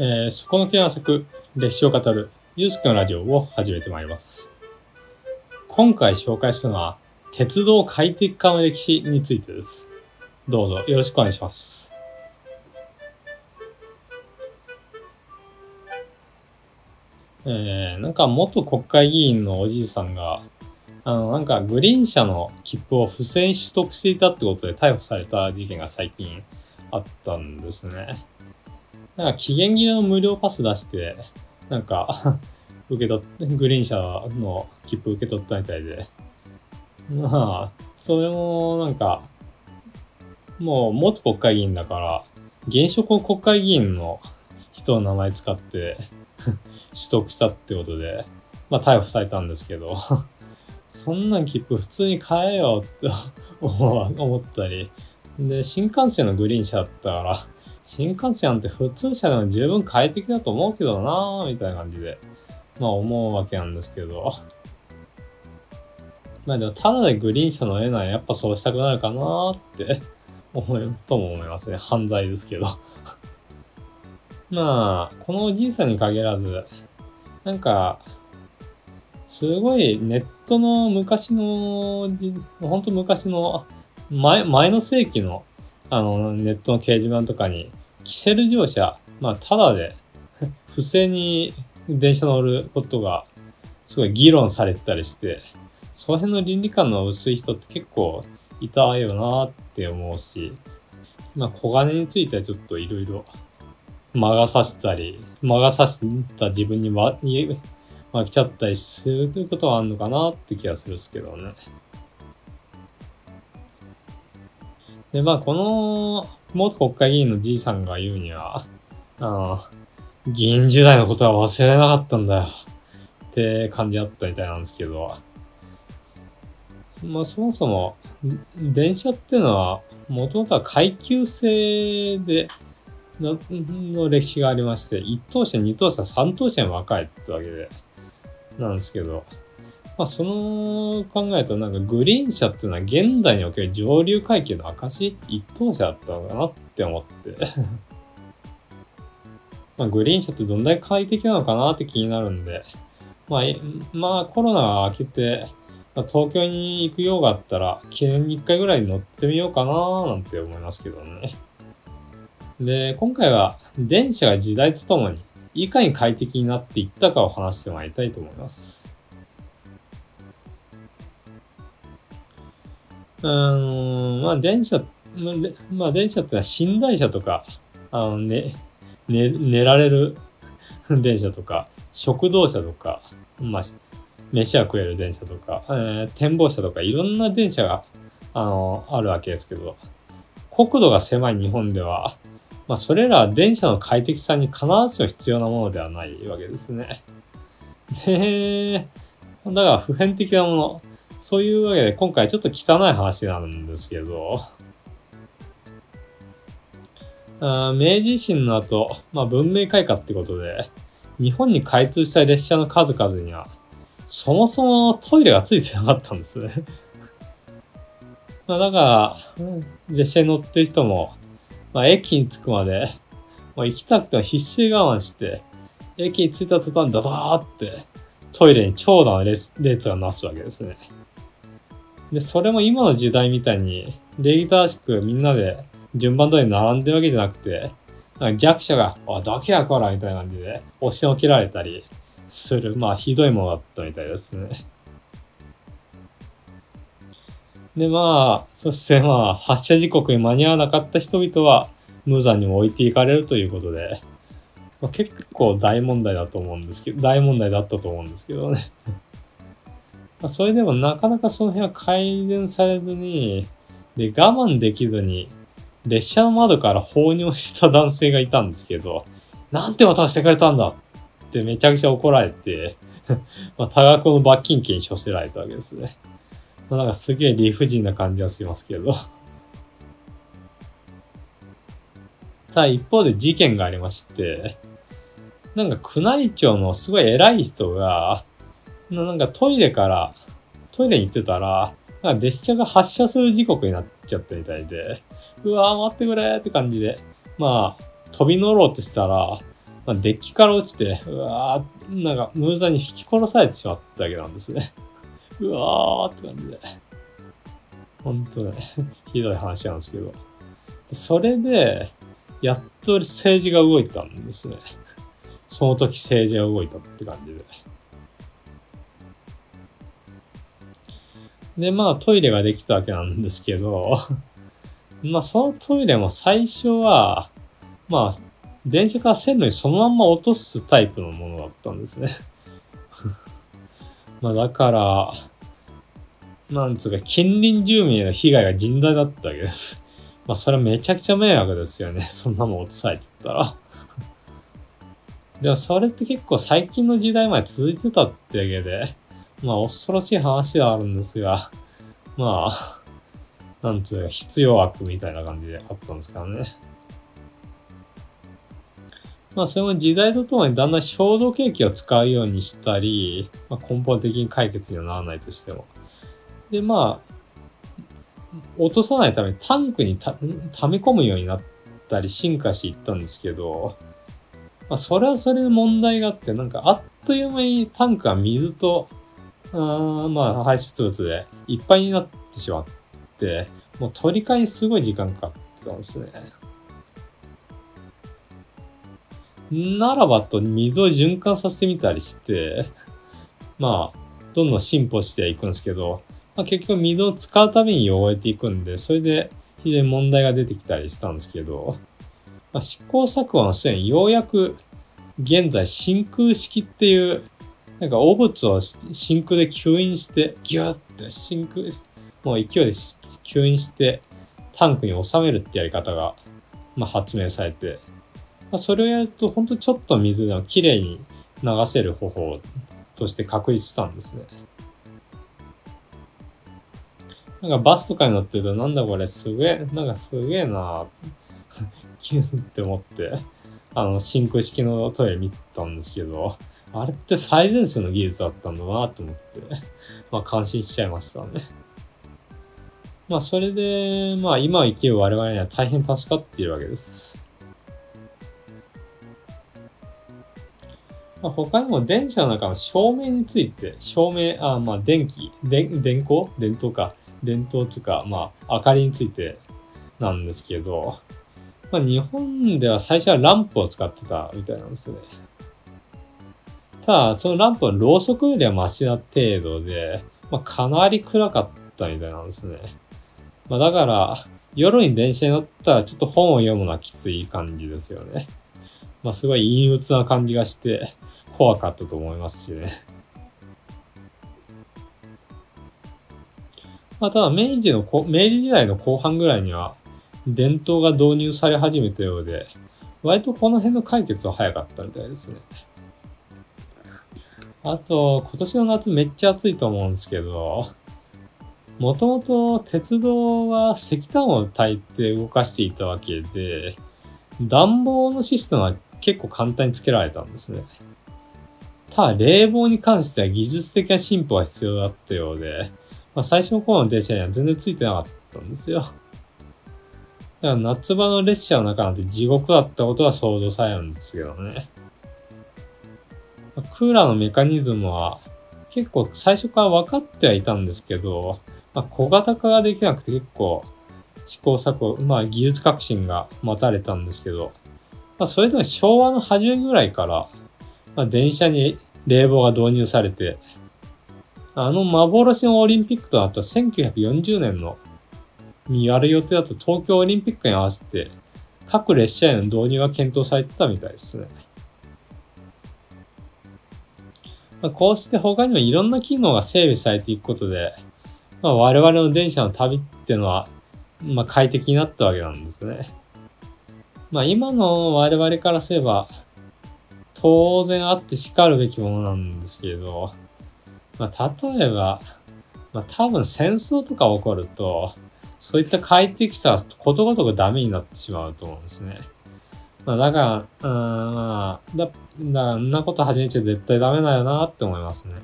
えー、そこの検索、歴史を語る、ゆうすけのラジオを始めてまいります。今回紹介するのは、鉄道快適化の歴史についてです。どうぞよろしくお願いします。えー、なんか元国会議員のおじいさんが、あの、なんかグリーン車の切符を不正取得していたってことで逮捕された事件が最近あったんですね。なんか期限切れの無料パス出して、なんか 受け取っ、グリーン車の切符受け取ったみたいで。まあ、それもなんか、もう元国会議員だから、現職を国会議員の人の名前使って 取得したってことで、まあ逮捕されたんですけど そんなん切符普通に買えよって思ったり、で、新幹線のグリーン車だったから、新幹線なんて普通車でも十分快適だと思うけどなぁ、みたいな感じで、まあ思うわけなんですけど。まあでも、ただでグリーン車乗れないやっぱそうしたくなるかなーって思い、とも思いますね。犯罪ですけど まあ、このおじいさんに限らず、なんか、すごいネットの昔の、ほんと昔の前、前の世紀の、あの、ネットの掲示板とかに、キセル乗車、まあ、ただで、不正に電車乗ることが、すごい議論されてたりして、その辺の倫理観の薄い人って結構いたよなって思うし、まあ、小金についてはちょっといろいろ魔が差したり、魔が差した自分にま負けちゃったりすることはあるのかなって気がするんですけどね。で、まあ、この、元国会議員のじいさんが言うには、あの、議員時代のことは忘れなかったんだよ。って感じだったみたいなんですけど、まあ、そもそも、電車っていうのは、もともとは階級制での、の歴史がありまして、1等車、2等車、3等車に分かれってわけで、なんですけど、まあ、その考えとなんかグリーン車っていうのは現代における上流階級の証一等車だったのかなって思って まあグリーン車ってどんだけ快適なのかなって気になるんで、まあ、まあコロナが明けて、まあ、東京に行くようがあったら記念に1回ぐらい乗ってみようかななんて思いますけどね。で、今回は電車が時代とともにいかに快適になっていったかを話してまいりたいと思います。あのまあ電車、まあ電車ってのは寝台車とか、あのね、ね、寝られる 電車とか、食堂車とか、まあ、飯は食える電車とか、えー、展望車とかいろんな電車が、あの、あるわけですけど、国土が狭い日本では、まあ、それらは電車の快適さに必ずしも必要なものではないわけですね。で、だから普遍的なもの、そういうわけで今回ちょっと汚い話なんですけど、あ明治維新の後、まあ、文明開化ってことで、日本に開通した列車の数々には、そもそもトイレがついてなかったんですね まあだから、列車に乗ってる人も、まあ、駅に着くまで、まあ、行きたくても必死で我慢して、駅に着いた途端、ダダーってトイレに長蛇の列がなすわけですね。で、それも今の時代みたいに、礼儀正しくみんなで順番通り並んでるわけじゃなくて、なんか弱者が、あ、どけやこらみたいな感じで、押しのけられたりする、まあ、ひどいものだったみたいですね。で、まあ、そしてまあ、発車時刻に間に合わなかった人々は、無残にも置いていかれるということで、まあ、結構大問題だと思うんですけど、大問題だったと思うんですけどねまあ、それでもなかなかその辺は改善されずに、で、我慢できずに、列車の窓から放尿した男性がいたんですけど、なんて渡してくれたんだってめちゃくちゃ怒られて まあ、多額の罰金刑に処せられたわけですね。まあ、なんかすげえ理不尽な感じはしますけどただ一方で事件がありまして、なんか宮内庁のすごい偉い人が、なんかトイレから、トイレに行ってたら、なんか列車が発車する時刻になっちゃったみたいで、うわー待ってくれって感じで、まあ、飛び乗ろうとしたら、まあ、デッキから落ちて、うわー、なんか、ムーザに引き殺されてしまったわけなんですね。うわーって感じで。本当ね、ひどい話なんですけど。それで、やっと政治が動いたんですね。その時政治が動いたって感じで。で、まあトイレができたわけなんですけど、まあそのトイレも最初は、まあ電車から線路にそのまんま落とすタイプのものだったんですね。まあだから、なんつうか近隣住民への被害が甚大だったわけです。まあそれはめちゃくちゃ迷惑ですよね。そんなもん落とされてたら。でもそれって結構最近の時代まで続いてたってわけで、まあ恐ろしい話ではあるんですが、まあ、なんつうか必要悪みたいな感じであったんですからね。まあそれも時代とともにだんだん消毒液を使うようにしたり、まあ、根本的に解決にはならないとしても。で、まあ、落とさないためにタンクにた溜め込むようになったり進化していったんですけど、まあ、それはそれで問題があって、なんかあっという間にタンクが水と、あまあ排出物でいっぱいになってしまって、もう取り替えすごい時間かかってたんですね。ならばと水を循環させてみたりして、まあ、どんどん進歩していくんですけど、まあ、結局水を使うたびに汚れていくんで、それで非常に問題が出てきたりしたんですけど、まあ、試行錯誤の末にようやく現在真空式っていう、なんか汚物を真空で吸引して、ギューって真空、もう勢いで吸引してタンクに収めるってやり方が、まあ、発明されて、まあ、それをやると本当ちょっと水でもきれいに流せる方法として確立したんですね。なんかバスとかに乗ってるとなんだこれすげえ、なんかすげえなキ ュンって思って、あの、真空式のトイレ見たんですけど、あれって最前線の技術だったんだなと思って、まあ感心しちゃいましたね。まあそれで、まあ今生きる我々には大変助かっているわけです。まあ、他にも電車の中の照明について、照明、あまあ電気、電、電光？電灯か。電灯とか、まあ明かりについてなんですけど、まあ、日本では最初はランプを使ってたみたいなんですね。ただ、そのランプはろうそくよりはマシな程度で、まあ、かなり暗かったみたいなんですね。まあ、だから、夜に電車に乗ったらちょっと本を読むのはきつい感じですよね。まあ、すごい陰鬱な感じがして、怖かったと思いますしね。まあ、ただ、明治の、明治時代の後半ぐらいには、伝統が導入され始めたようで、割とこの辺の解決は早かったみたいですね。あと、今年の夏めっちゃ暑いと思うんですけど、もともと鉄道は石炭を焚いて動かしていたわけで、暖房のシステムは結構簡単につけられたんですね。ただ冷房に関しては技術的な進歩が必要だったようで、まあ、最初の頃の電車には全然ついてなかったんですよ。だから夏場の列車の中なんて地獄だったことは想像されるんですけどね。クーラーのメカニズムは結構最初から分かってはいたんですけど、まあ、小型化ができなくて結構試行錯誤、まあ技術革新が待たれたんですけど、まあそれでも昭和の初めぐらいから、まあ電車に冷房が導入されて、あの幻のオリンピックとなった1940年のにやる予定だと東京オリンピックに合わせて各列車への導入が検討されてたみたいですね。まあ、こうして他にもいろんな機能が整備されていくことで、まあ、我々の電車の旅っていうのは、まあ、快適になったわけなんですね。まあ今の我々からすれば、当然あって叱るべきものなんですけれど、まあ例えば、まあ多分戦争とか起こると、そういった快適さはことごとくダメになってしまうと思うんですね。まあ、だから、うん、あ、だ、だからんなこと始めちゃ絶対ダメだよなって思いますね。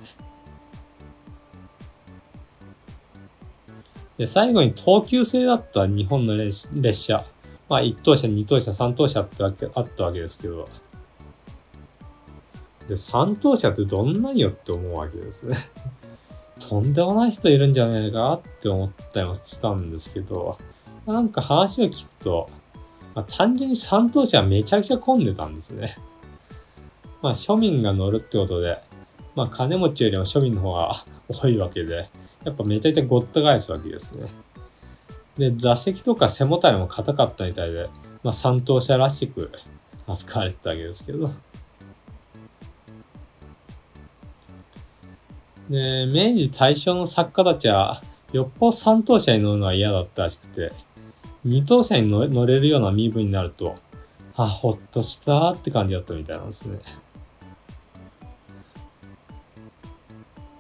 で、最後に東急制だった日本の列車。まあ、1等車、2等車、3等車ってわけあったわけですけど、で、三等車ってどんなんよって思うわけですね。とんでもない人いるんじゃないかって思ったりもしたんですけど、なんか話を聞くと、まあ、単純に三等車はめちゃくちゃ混んでたんですね。まあ庶民が乗るってことで、まあ金持ちよりも庶民の方が多いわけで、やっぱめちゃくちゃごった返すわけですね。で、座席とか背もたれも硬かったみたいで、まあ三等車らしく扱われてたわけですけど。で、明治大正の作家たちは、よっぽど三等車に乗るのは嫌だったらしくて、二等車に乗れるような身分になると、あ、ほっとしたって感じだったみたいなんですね。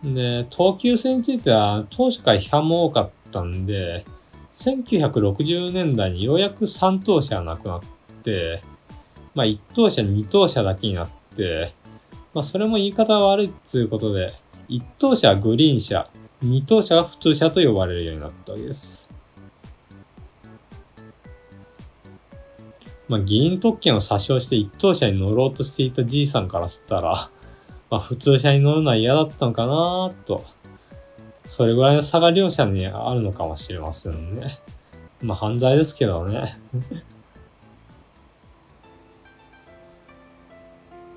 で、東急線については当初から批判も多かったんで、1960年代にようやく3等車がなくなって、まあ1等車、2等車だけになって、まあそれも言い方悪いっていうことで、1等車はグリーン車、2等車は普通車と呼ばれるようになったわけです。まあ議員特権を詐称して1等車に乗ろうとしていたじいさんからすったら、まあ普通車に乗るのは嫌だったのかなと。それぐらいの差が両者にあるのかもしれませんね。まあ犯罪ですけどね。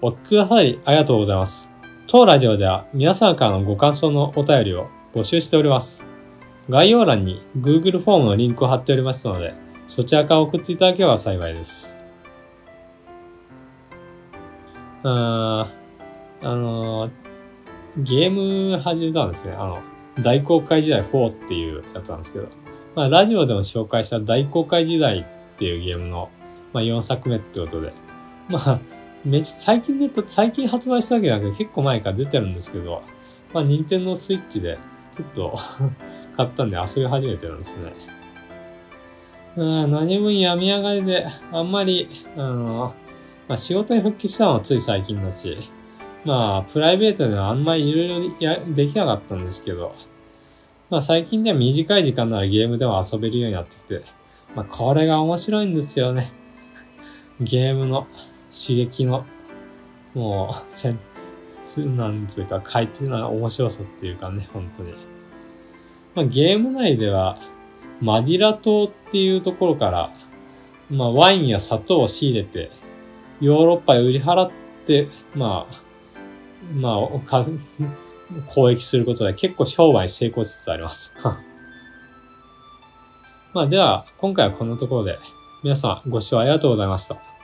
お聞きくださりありがとうございます。当ラジオでは皆さんからのご感想のお便りを募集しております。概要欄に Google フォームのリンクを貼っておりますので、そちらから送っていただければ幸いです。ああの、ゲーム始めたんですね。あの、大公開時代4っていうやつなんですけど、まあ、ラジオでも紹介した大公開時代っていうゲームの、まあ、4作目ってことで、まあ、めっちゃ最近出た、最近発売したわけじゃなくて結構前から出てるんですけど、まあ、任天堂スイッチでちょっと 買ったんで遊び始めてるんですね。あ何分病み上がりで、あんまり、あの、まあ、仕事に復帰したのはつい最近だし、まあ、プライベートではあんまりいろいろできなかったんですけど、まあ最近では短い時間ならゲームでも遊べるようになってきて、まあこれが面白いんですよね。ゲームの刺激の、もう、せん、なんつうか、書いてるな面白さっていうかね、本当に。まあゲーム内では、マディラ島っていうところから、まあワインや砂糖を仕入れて、ヨーロッパへ売り払って、まあ、まあ、か、交易することで結構商売成功しつつあります。まあでは、今回はこんなところで、皆さんご視聴ありがとうございました。